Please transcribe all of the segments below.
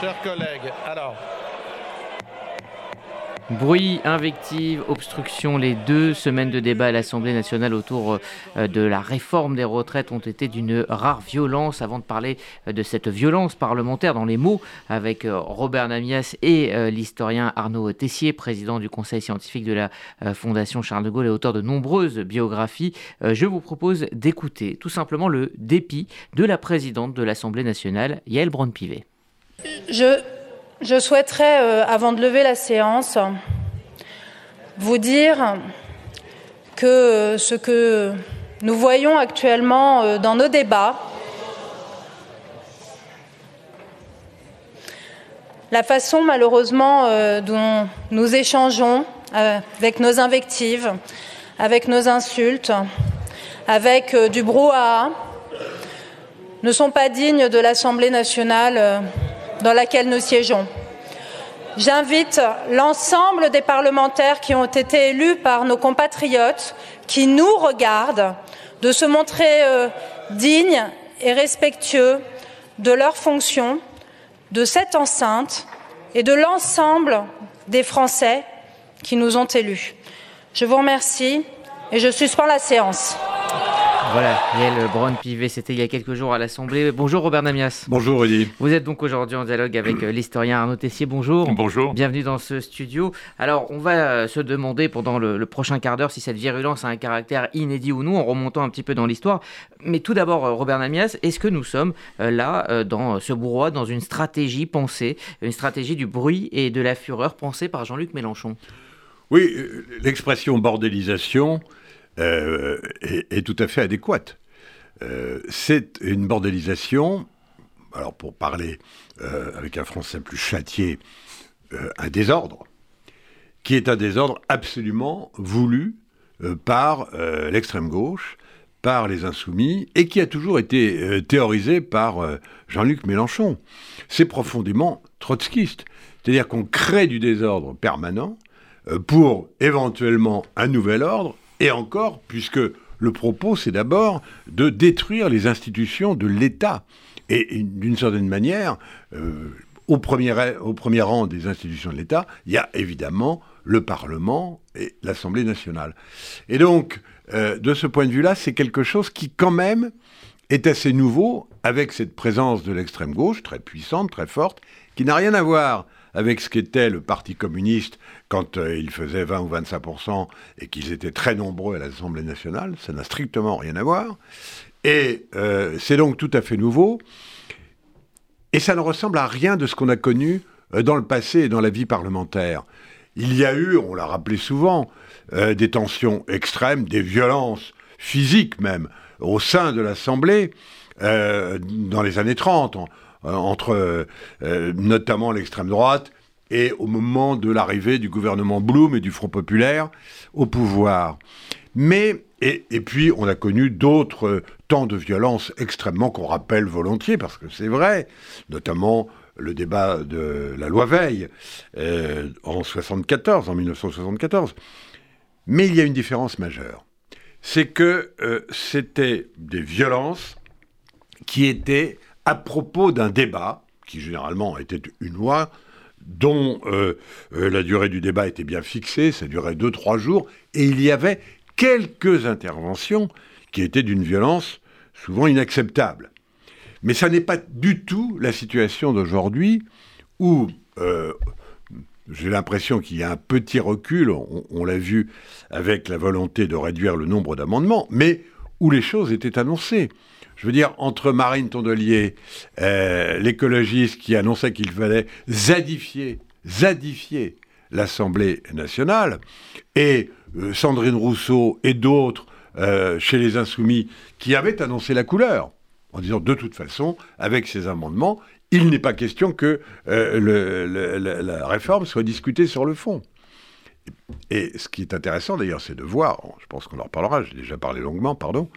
Chers collègues, alors, Bruit, invective, obstruction, les deux semaines de débat à l'Assemblée nationale autour euh, de la réforme des retraites ont été d'une rare violence. Avant de parler euh, de cette violence parlementaire dans les mots avec euh, Robert Namias et l'historien Arnaud Tessier, président du conseil scientifique de la Fondation Charles de Gaulle et auteur de nombreuses biographies, je vous propose d'écouter tout simplement le dépit de la présidente de l'Assemblée nationale, Yael Braun-Pivet. Je souhaiterais, euh, avant de lever la séance, vous dire que euh, ce que nous voyons actuellement euh, dans nos débats, la façon malheureusement dont nous échangeons avec nos invectives, avec nos insultes, avec du brouhaha, ne sont pas dignes de l'Assemblée nationale dans laquelle nous siégeons. J'invite l'ensemble des parlementaires qui ont été élus par nos compatriotes, qui nous regardent, de se montrer euh, dignes et respectueux de leurs fonctions, de cette enceinte et de l'ensemble des Français qui nous ont élus. Je vous remercie et je suspends la séance. Voilà, Yael Braun-Pivet, c'était il y a quelques jours à l'Assemblée. Bonjour Robert Namias. Bonjour Rudy. Vous êtes donc aujourd'hui en dialogue avec euh, l'historien Arnaud Tessier. Bonjour. Bonjour. Bienvenue dans ce studio. Alors, on va euh, se demander pendant le, prochain quart d'heure si cette virulence a un caractère inédit ou non, en remontant un petit peu dans l'histoire. Mais tout d'abord, euh, Robert Namias, est-ce que nous sommes là, dans ce bourrois, dans une stratégie pensée, une stratégie du bruit et de la fureur pensée par Jean-Luc Mélenchon? Oui, l'expression bordélisation euh, est, tout à fait adéquate. Euh, c'est une bordélisation, alors pour parler euh, avec un français plus châtié, un désordre, qui est un désordre absolument voulu par l'extrême gauche, par les insoumis, et qui a toujours été théorisé par Jean-Luc Mélenchon. C'est profondément trotskiste. C'est-à-dire qu'on crée du désordre permanent pour éventuellement un nouvel ordre et encore, puisque le propos, c'est d'abord de détruire les institutions de l'État. Et, d'une certaine manière, euh, au, premier, rang des institutions de l'État, il y a évidemment le Parlement et l'Assemblée nationale. Et donc, euh, de ce point de vue-là, c'est quelque chose qui, quand même, est assez nouveau avec cette présence de l'extrême gauche, très puissante, très forte, qui n'a rien à voir avec ce qu'était le Parti communiste quand euh, il faisait 20 ou 25% et qu'ils étaient très nombreux à l'Assemblée nationale. Ça n'a strictement rien à voir. Et euh, c'est donc tout à fait nouveau. Et ça ne ressemble à rien de ce qu'on a connu euh, dans le passé et dans la vie parlementaire. Il y a eu, on l'a rappelé souvent, des tensions extrêmes, des violences physiques même, au sein de l'Assemblée dans les années 30, entre notamment l'extrême droite et au moment de l'arrivée du gouvernement Blum et du Front populaire au pouvoir. Mais, et, puis, on a connu d'autres temps de violence extrêmement qu'on rappelle volontiers, parce que c'est vrai, notamment le débat de la loi Veil euh, en 74, en 1974. Mais il y a une différence majeure. C'est que euh, c'était des violences qui étaient à propos d'un débat, qui généralement était une loi, dont euh, euh, la durée du débat était bien fixée, ça durait 2-3 jours, et il y avait quelques interventions qui étaient d'une violence souvent inacceptable. Mais ça n'est pas du tout la situation d'aujourd'hui où euh, j'ai l'impression qu'il y a un petit recul, on l'a vu avec la volonté de réduire le nombre d'amendements, mais où les choses étaient annoncées. Je veux dire, entre Marine Tondelier, euh, l'écologiste qui annonçait qu'il fallait zadifier, l'Assemblée nationale, et euh, Sandrine Rousseau et d'autres euh, chez les Insoumis qui avaient annoncé la couleur, en disant de toute façon, avec ces amendements, il n'est pas question que la réforme soit discutée sur le fond. Et ce qui est intéressant d'ailleurs, c'est de voir, je pense qu'on en reparlera, j'ai déjà parlé longuement, pardon,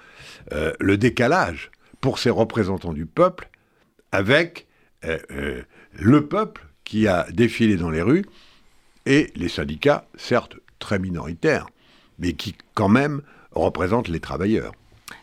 euh, le décalage pour ces représentants du peuple avec euh, euh, le peuple qui a défilé dans les rues et les syndicats, certes très minoritaires, mais qui quand même représentent les travailleurs.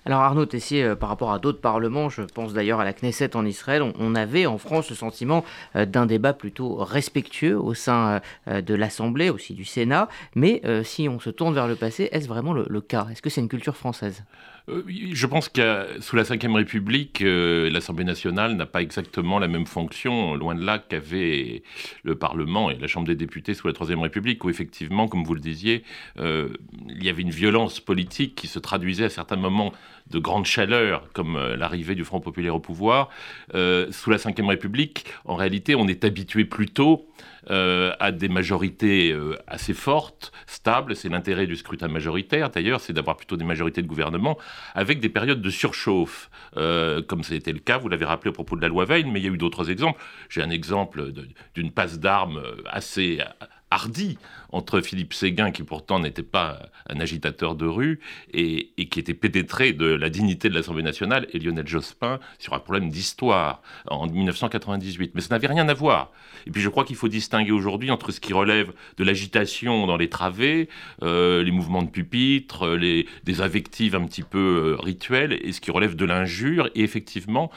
Alors Arnaud Tessier, euh, par rapport à d'autres parlements, je pense d'ailleurs à la Knesset en Israël, on, avait en France le sentiment euh, d'un débat plutôt respectueux au sein euh, de l'Assemblée, aussi du Sénat. Mais si on se tourne vers le passé, est-ce vraiment le cas? Est-ce que c'est une culture française? Je pense que sous la Ve République, euh, l'Assemblée nationale n'a pas exactement la même fonction, loin de là, qu'avait le Parlement et la Chambre des députés sous la Troisième République, où effectivement, comme vous le disiez, euh, il y avait une violence politique qui se traduisait à certains moments de grande chaleur, comme l'arrivée du Front populaire au pouvoir. sous la Ve République, en réalité, on est habitué plutôt euh, à des majorités euh, assez fortes, stables. C'est l'intérêt du scrutin majoritaire, d'ailleurs, c'est d'avoir plutôt des majorités de gouvernement avec des périodes de surchauffe, euh, comme c'était le cas, vous l'avez rappelé à propos de la loi Veil, mais il y a eu d'autres exemples. J'ai un exemple d'une passe d'armes assez hardi entre Philippe Séguin, qui pourtant n'était pas un agitateur de rue, et, qui était pénétré de la dignité de l'Assemblée nationale, et Lionel Jospin sur un problème d'histoire en 1998. Mais ça n'avait rien à voir. Et puis je crois qu'il faut distinguer aujourd'hui entre ce qui relève de l'agitation dans les travées, euh, les mouvements de pupitre, les, des invectives un petit peu euh, rituelles, et ce qui relève de l'injure, et effectivement,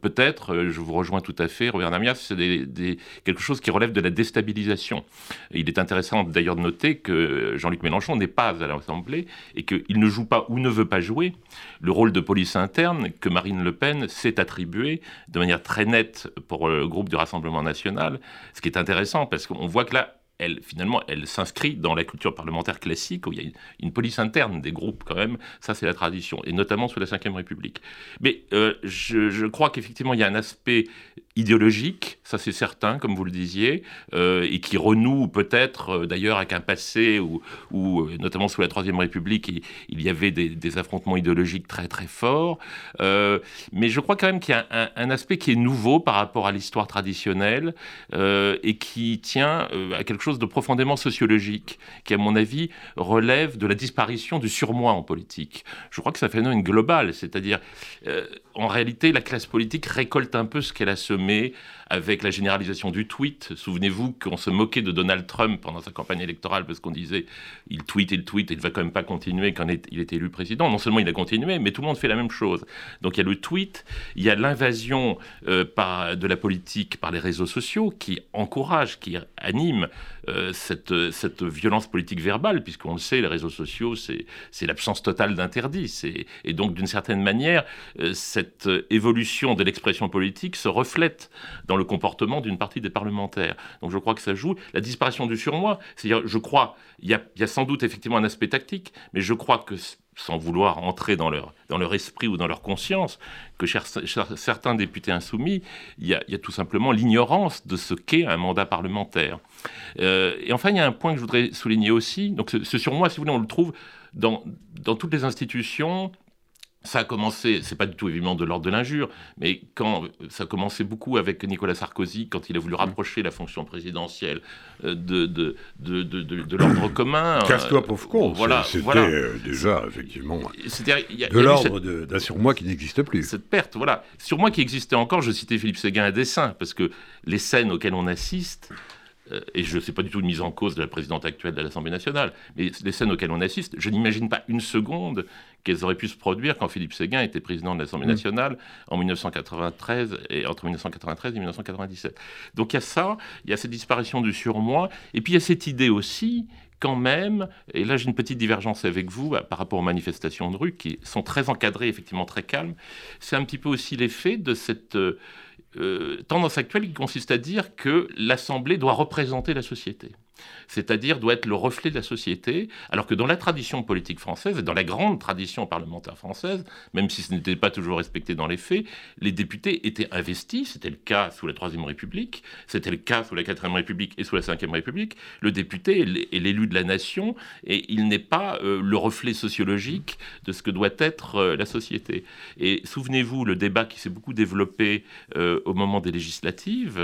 peut-être, je vous rejoins tout à fait, Robert Namias, c'est quelque chose qui relève de la déstabilisation. Il est intéressant d'ailleurs de noter que Jean-Luc Mélenchon n'est pas à l'Assemblée et qu'il ne joue pas ou ne veut pas jouer le rôle de police interne que Marine Le Pen s'est attribué de manière très nette pour le groupe du Rassemblement national. Ce qui est intéressant parce qu'on voit que là, elle, finalement, elle s'inscrit dans la culture parlementaire classique, où il y a une, police interne des groupes quand même, ça c'est la tradition, et notamment sous la Ve République. Mais euh, je, je, crois qu'effectivement, il y a un aspect idéologique, ça c'est certain, comme vous le disiez, euh, et qui renoue peut-être euh, d'ailleurs avec un passé où, euh, notamment sous la Troisième République, il, y avait des, affrontements idéologiques très très forts. mais je crois quand même qu'il y a un, aspect qui est nouveau par rapport à l'histoire traditionnelle et qui tient à quelque chose de profondément sociologique, qui à mon avis relève de la disparition du surmoi en politique. Je crois que c'est un phénomène global, c'est-à-dire en réalité la classe politique récolte un peu ce qu'elle a semé avec la généralisation du tweet. Souvenez-vous qu'on se moquait de Donald Trump pendant sa campagne électorale parce qu'on disait il tweet, il tweet, il ne va quand même pas continuer quand il est élu président. Non seulement il a continué, mais tout le monde fait la même chose. Donc il y a le tweet, il y a l'invasion euh, de la politique par les réseaux sociaux qui encourage, qui anime euh, cette, violence politique verbale, puisqu'on le sait, les réseaux sociaux, c'est l'absence totale d'interdit. Et donc d'une certaine manière, euh, cette évolution de l'expression politique se reflète dans le comportement d'une partie des parlementaires. Donc je crois que ça joue. La disparition du surmoi, c'est-à-dire, je crois, il y, a, sans doute effectivement un aspect tactique, mais je crois que sans vouloir entrer dans leur, dans leur esprit ou dans leur conscience, que certains députés insoumis, il y a, tout simplement l'ignorance de ce qu'est un mandat parlementaire. Euh, et enfin, il y a un point que je voudrais souligner aussi. Donc, ce, ce surmoi, si vous voulez, on le trouve dans, dans toutes les institutions, ça a commencé, c'est pas du tout évidemment de l'ordre de l'injure, mais quand ça a commencé beaucoup avec Nicolas Sarkozy, quand il a voulu rapprocher la fonction présidentielle euh, de, de, de, de, l'ordre commun. Euh, Casse-toi, pauvre con. Voilà, C'était euh, déjà, effectivement, de l'ordre d'un surmoi qui n'existe plus. Cette perte, voilà. Surmoi qui existait encore, je citais Philippe Séguin à dessin, parce que les scènes auxquelles on assiste, et je ne sais pas du tout une mise en cause de la présidente actuelle de l'Assemblée nationale, mais les scènes auxquelles on assiste, je n'imagine pas une seconde qu'elles auraient pu se produire quand Philippe Séguin était président de l'Assemblée mm. nationale en 1993 et entre 1993 et 1997. Donc il y a ça, il y a cette disparition du surmoi, et puis il y a cette idée aussi quand même, et là j'ai une petite divergence avec vous bah, par rapport aux manifestations de rue qui sont très encadrées, effectivement très calmes, c'est un petit peu aussi l'effet de cette euh, tendance actuelle qui consiste à dire que l'Assemblée doit représenter la société c'est-à-dire doit être le reflet de la société, alors que dans la tradition politique française et dans la grande tradition parlementaire française, même si ce n'était pas toujours respecté dans les faits, les députés étaient investis, c'était le cas sous la Troisième République, c'était le cas sous la Quatrième République et sous la Cinquième République, le député est l'élu de la nation et il n'est pas euh, le reflet sociologique de ce que doit être euh, la société. Et souvenez-vous, le débat qui s'est beaucoup développé euh, au moment des législatives,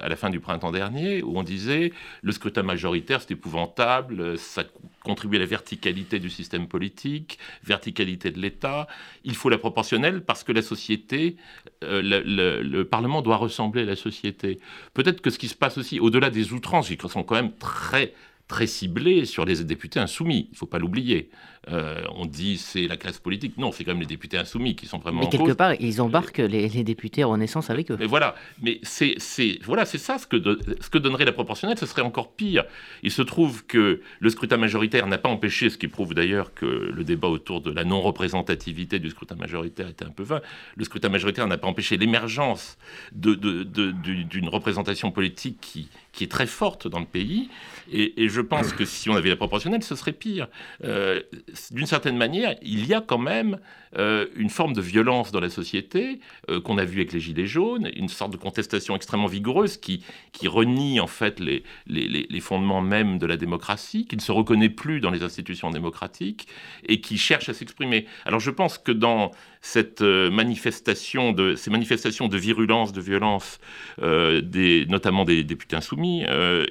à la fin du printemps dernier, où on disait le scrutin majoritaire, c'est épouvantable, ça contribue à la verticalité du système politique, verticalité de l'État. Il faut la proportionnelle parce que la société, euh, le, Parlement doit ressembler à la société. Peut-être que ce qui se passe aussi, au-delà des outrances, qui sont quand même très très ciblé sur les députés insoumis. Il ne faut pas l'oublier. Euh, on dit c'est la classe politique. Non, c'est quand même les députés insoumis qui sont vraiment. Mais quelque part, ils embarquent les, députés Renaissance avec eux. Mais voilà, mais c'est voilà, c'est ça ce que, ce que donnerait la proportionnelle. Ce serait encore pire. Il se trouve que le scrutin majoritaire n'a pas empêché, ce qui prouve d'ailleurs que le débat autour de la non-représentativité du scrutin majoritaire était un peu vain. Le scrutin majoritaire n'a pas empêché l'émergence d'une de, représentation politique qui, qui est très forte dans le pays. Et, je pense que si on avait la proportionnelle, ce serait pire. Euh, d'une certaine manière, il y a quand même euh, une forme de violence dans la société euh, qu'on a vu avec les Gilets jaunes, une sorte de contestation extrêmement vigoureuse qui, qui renie en fait les, les, les, fondements même de la démocratie, qui ne se reconnaît plus dans les institutions démocratiques et qui cherche à s'exprimer. Alors je pense que dans cette manifestation de, ces manifestations de virulence, de violence, des, notamment des députés insoumis,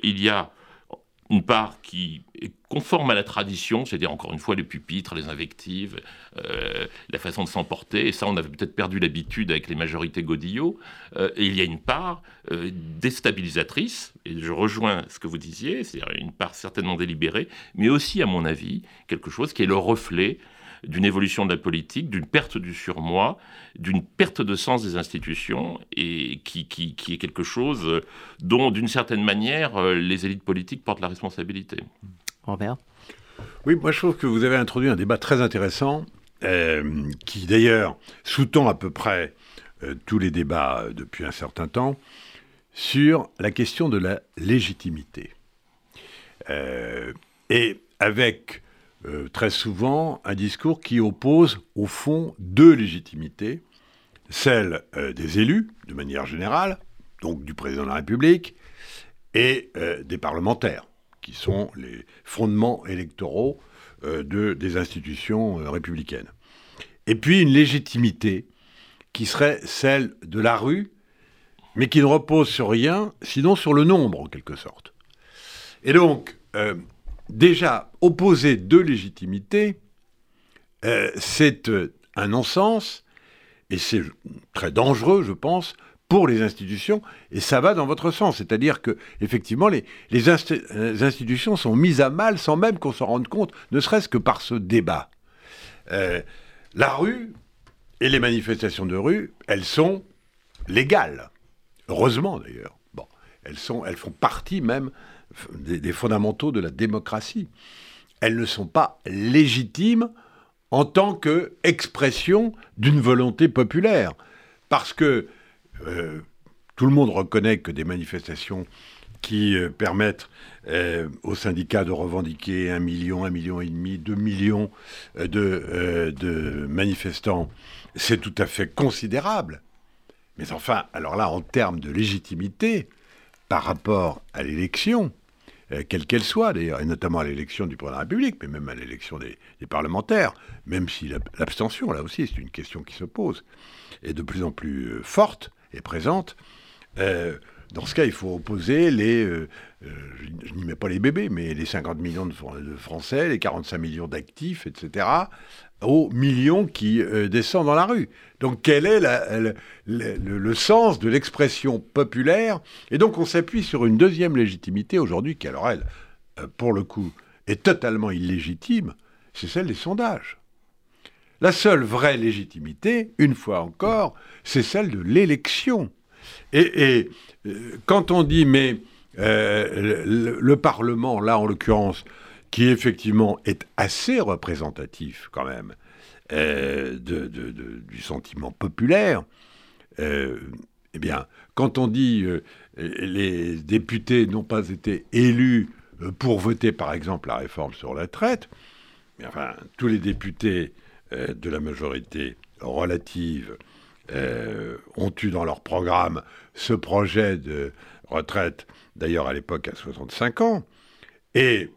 il y a une part qui est conforme à la tradition, c'est-à-dire encore une fois les pupitres, les invectives, euh, la façon de s'emporter, et ça on avait peut-être perdu l'habitude avec les majorités Godillot, euh, et il y a une part euh, déstabilisatrice, et je rejoins ce que vous disiez, c'est-à-dire une part certainement délibérée, mais aussi à mon avis quelque chose qui est le reflet d'une évolution de la politique, d'une perte du surmoi, d'une perte de sens des institutions, et qui, qui, qui est quelque chose dont, d'une certaine manière, euh, les élites politiques portent la responsabilité. Robert? Oui, moi je trouve que vous avez introduit un débat très intéressant, euh, qui d'ailleurs sous-tend à peu près euh, tous les débats depuis un certain temps, sur la question de la légitimité. et avec euh, très souvent un discours qui oppose au fond deux légitimités, celle euh, des élus, de manière générale, donc du président de la République, et euh, des parlementaires, qui sont les fondements électoraux de, des institutions républicaines. Et puis une légitimité qui serait celle de la rue, mais qui ne repose sur rien, sinon sur le nombre, en quelque sorte. Et donc, déjà, opposer deux légitimités, euh, c'est euh, un non-sens, et c'est très dangereux, je pense, pour les institutions, et ça va dans votre sens. C'est-à-dire que, effectivement, les, institutions sont mises à mal sans même qu'on s'en rende compte, ne serait-ce que par ce débat. Euh, la rue et les manifestations de rue, elles sont légales. Heureusement, d'ailleurs. Bon, elles font partie même des, fondamentaux de la démocratie. Elles ne sont pas légitimes en tant qu'expression d'une volonté populaire. Parce que euh, tout le monde reconnaît que des manifestations qui euh, permettent euh, aux syndicats de revendiquer un million, un million et demi, deux millions de, de manifestants, c'est tout à fait considérable. Mais enfin, alors là, en termes de légitimité, par rapport à l'élection, euh, quelle qu'elle soit d'ailleurs, et notamment à l'élection du président de la République, mais même à l'élection des, parlementaires, même si l'abstention, là aussi, c'est une question qui se pose, est de plus en plus euh, forte et présente. Euh, dans ce cas, il faut opposer les, je, n'y mets pas les bébés, mais les 50 millions de, Français, les 45 millions d'actifs, etc., aux millions qui descendent dans la rue. Donc quel est le, sens de l'expression populaire? Et donc on s'appuie sur une deuxième légitimité aujourd'hui qui, alors elle, euh, pour le coup, est totalement illégitime, c'est celle des sondages. La seule vraie légitimité, une fois encore, c'est celle de l'élection. Et, euh, quand on dit, mais euh, le, Parlement, là en l'occurrence, qui effectivement est assez représentatif quand même, euh, de, du sentiment populaire, eh bien, quand on dit les députés n'ont pas été élus pour voter, par exemple, la réforme sur la traite, enfin, tous les députés de la majorité relative ont eu dans leur programme ce projet de retraite, d'ailleurs à l'époque à 65 ans, et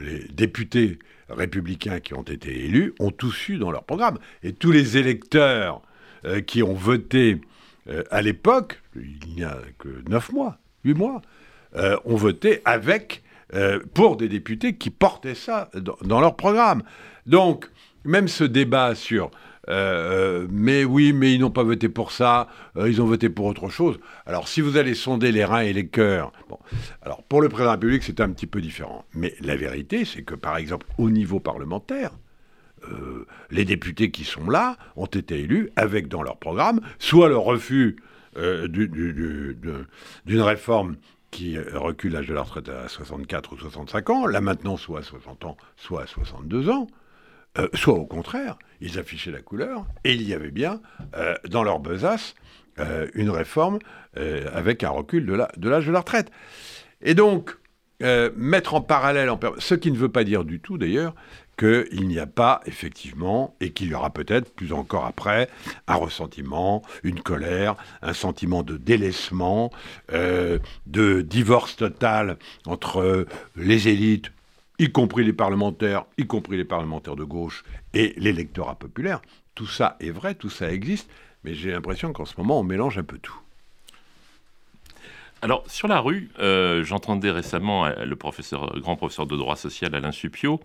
les députés républicains qui ont été élus ont tous eu dans leur programme. Et tous les électeurs euh, qui ont voté euh, à l'époque, il n'y a que 9 mois, 8 mois, euh, ont voté avec, pour des députés qui portaient ça dans, leur programme. Donc, même ce débat sur Euh, mais oui, mais ils n'ont pas voté pour ça, ils ont voté pour autre chose. Alors, si vous allez sonder les reins et les cœurs, bon, alors pour le président de la République, c'est un petit peu différent. Mais la vérité, c'est que, par exemple, au niveau parlementaire, les députés qui sont là ont été élus avec dans leur programme soit le refus d'une réforme qui recule l'âge de la retraite à 64 ou 65 ans, là maintenant soit à 60 ans, soit à 62 ans, euh, soit au contraire, ils affichaient la couleur, et il y avait bien euh, dans leur besace euh, une réforme avec un recul de l'âge de, la retraite. Et donc, mettre en parallèle, ce qui ne veut pas dire du tout d'ailleurs qu'il n'y a pas effectivement, et qu'il y aura peut-être plus encore après, un ressentiment, une colère, un sentiment de délaissement, de divorce total entre les élites, y compris les parlementaires, y compris les parlementaires de gauche, et l'électorat populaire. Tout ça est vrai, tout ça existe, mais j'ai l'impression qu'en ce moment, on mélange un peu tout. Alors, sur la rue, euh, j'entendais récemment euh, le professeur, grand professeur de droit social Alain Supio,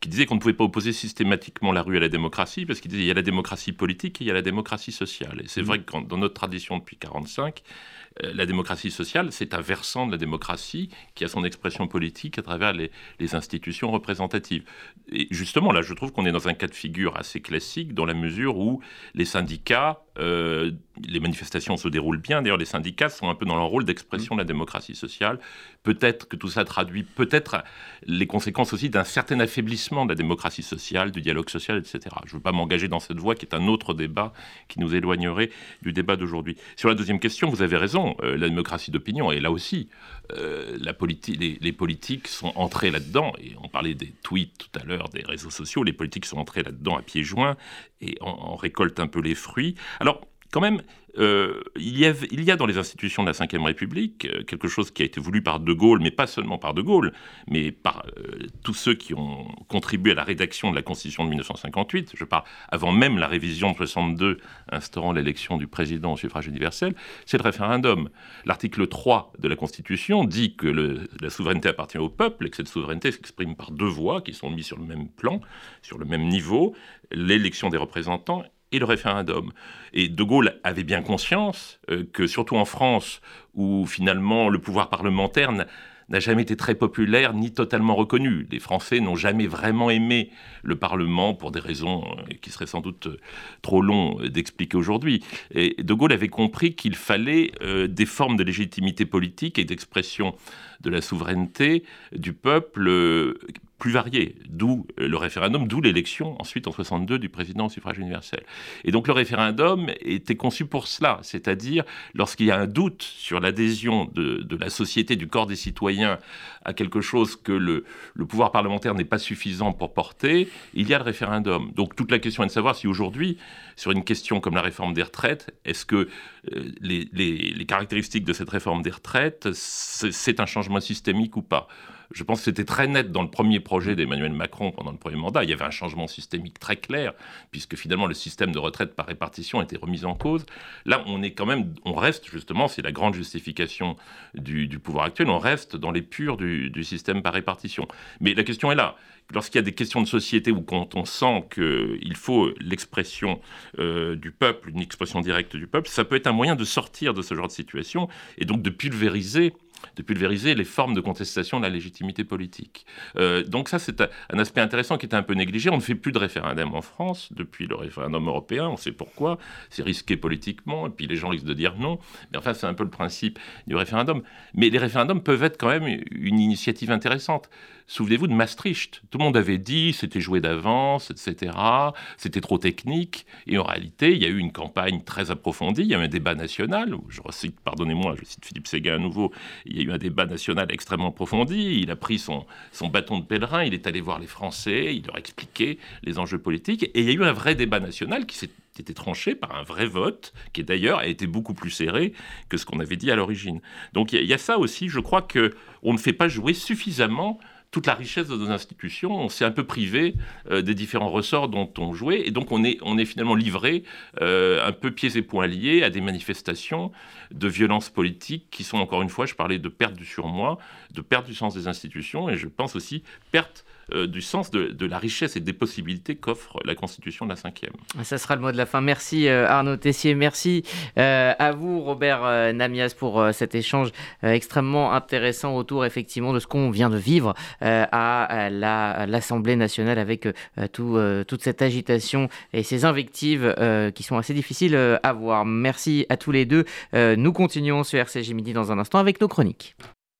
qui disait qu'on ne pouvait pas opposer systématiquement la rue à la démocratie, parce qu'il disait qu'il y a la démocratie politique et il y a la démocratie sociale. Et c'est mmh. vrai que dans notre tradition depuis 1945, euh, la démocratie sociale, c'est un versant de la démocratie qui a son expression politique à travers les, institutions représentatives. Et justement, là, je trouve qu'on est dans un cas de figure assez classique, dans la mesure où les syndicats, euh, les manifestations se déroulent bien. D'ailleurs, les syndicats sont un peu dans leur rôle d'expression de la démocratie sociale. Peut-être que tout ça traduit peut-être les conséquences aussi d'un certain affaiblissement de la démocratie sociale, du dialogue social, etc. Je ne veux pas m'engager dans cette voie qui est un autre débat qui nous éloignerait du débat d'aujourd'hui. Sur la deuxième question, vous avez raison, euh, la démocratie d'opinion, et là aussi, euh, les, politiques sont entrés là-dedans, et on parlait des tweets tout à l'heure, des réseaux sociaux, les politiques sont entrés là-dedans à pieds joints et on, récolte un peu les fruits. Alors, quand même, euh, il, y a, dans les institutions de la Ve République euh, quelque chose qui a été voulu par De Gaulle, mais pas seulement par De Gaulle, mais par euh, tous ceux qui ont contribué à la rédaction de la Constitution de 1958. Je parle avant même la révision de 62 instaurant l'élection du président au suffrage universel, c'est le référendum. L'article 3 de la Constitution dit que la souveraineté appartient au peuple et que cette souveraineté s'exprime par deux voix qui sont mises sur le même plan, sur le même niveau, l'élection des représentants et le référendum. Et De Gaulle avait bien conscience euh, que, surtout en France, où finalement le pouvoir parlementaire n'a jamais été très populaire ni totalement reconnu. Les Français n'ont jamais vraiment aimé le Parlement pour des raisons euh, qui seraient sans doute euh, trop longs d'expliquer aujourd'hui. Et De Gaulle avait compris qu'il fallait des formes de légitimité politique et d'expression de la souveraineté du peuple plus variés, d'où le référendum, d'où l'élection ensuite en 62 du président au suffrage universel. Et donc le référendum était conçu pour cela, c'est-à-dire lorsqu'il y a un doute sur l'adhésion de, la société, du corps des citoyens à quelque chose que le, pouvoir parlementaire n'est pas suffisant pour porter, il y a le référendum. Donc toute la question est de savoir si aujourd'hui, sur une question comme la réforme des retraites, est-ce que les caractéristiques de cette réforme des retraites, c'est un changement systémique ou pas? Je pense que c'était très net dans le premier projet d'Emmanuel Macron pendant le premier mandat. Il y avait un changement systémique très clair, puisque finalement le système de retraite par répartition était remis en cause. Là, on est quand même, on reste justement, c'est la grande justification du, pouvoir actuel, on reste dans les purs du, système par répartition. Mais la question est là lorsqu'il y a des questions de société où quand on sent qu'il faut l'expression euh, du peuple, une expression directe du peuple, ça peut être un moyen de sortir de ce genre de situation et donc de pulvériser de pulvériser les formes de contestation de la légitimité politique. Euh, donc ça, c'est un aspect intéressant qui était un peu négligé. On ne fait plus de référendum en France depuis le référendum européen. On sait pourquoi. C'est risqué politiquement, et puis les gens risquent de dire non. Mais enfin, c'est un peu le principe du référendum. Mais les référendums peuvent être quand même une initiative intéressante. Souvenez-vous de Maastricht. Tout le monde avait dit c'était joué d'avance, etc. C'était trop technique. Et en réalité, il y a eu une campagne très approfondie. Il y a eu un débat national. Je recite, pardonnez-moi, je cite Philippe Séguin à nouveau. Il y a eu un débat national extrêmement approfondi. Il a pris son, son bâton de pèlerin. Il est allé voir les Français. Il leur a expliqué les enjeux politiques. Et il y a eu un vrai débat national qui s'est été tranché par un vrai vote, qui d'ailleurs a été beaucoup plus serré que ce qu'on avait dit à l'origine. Donc il y, a ça aussi, je crois que on ne fait pas jouer suffisamment toute la richesse de nos institutions. On s'est un peu privé euh, des différents ressorts dont on jouait, et donc on est, finalement livré euh, un peu pieds et poings liés à des manifestations de violence politique qui sont, encore une fois, je parlais de perte du surmoi, de perte du sens des institutions, et je pense aussi perte du sens de, la richesse et des possibilités qu'offre la Constitution de la cinquième. Ça sera le mot de la fin. Merci Arnaud Tessier, merci à vous Robert Namias pour cet échange extrêmement intéressant autour effectivement de ce qu'on vient de vivre à l'Assemblée nationale avec tout, toute cette agitation et ces invectives qui sont assez difficiles à voir. Merci à tous les deux. nous continuons ce RCG Midi dans un instant avec nos chroniques.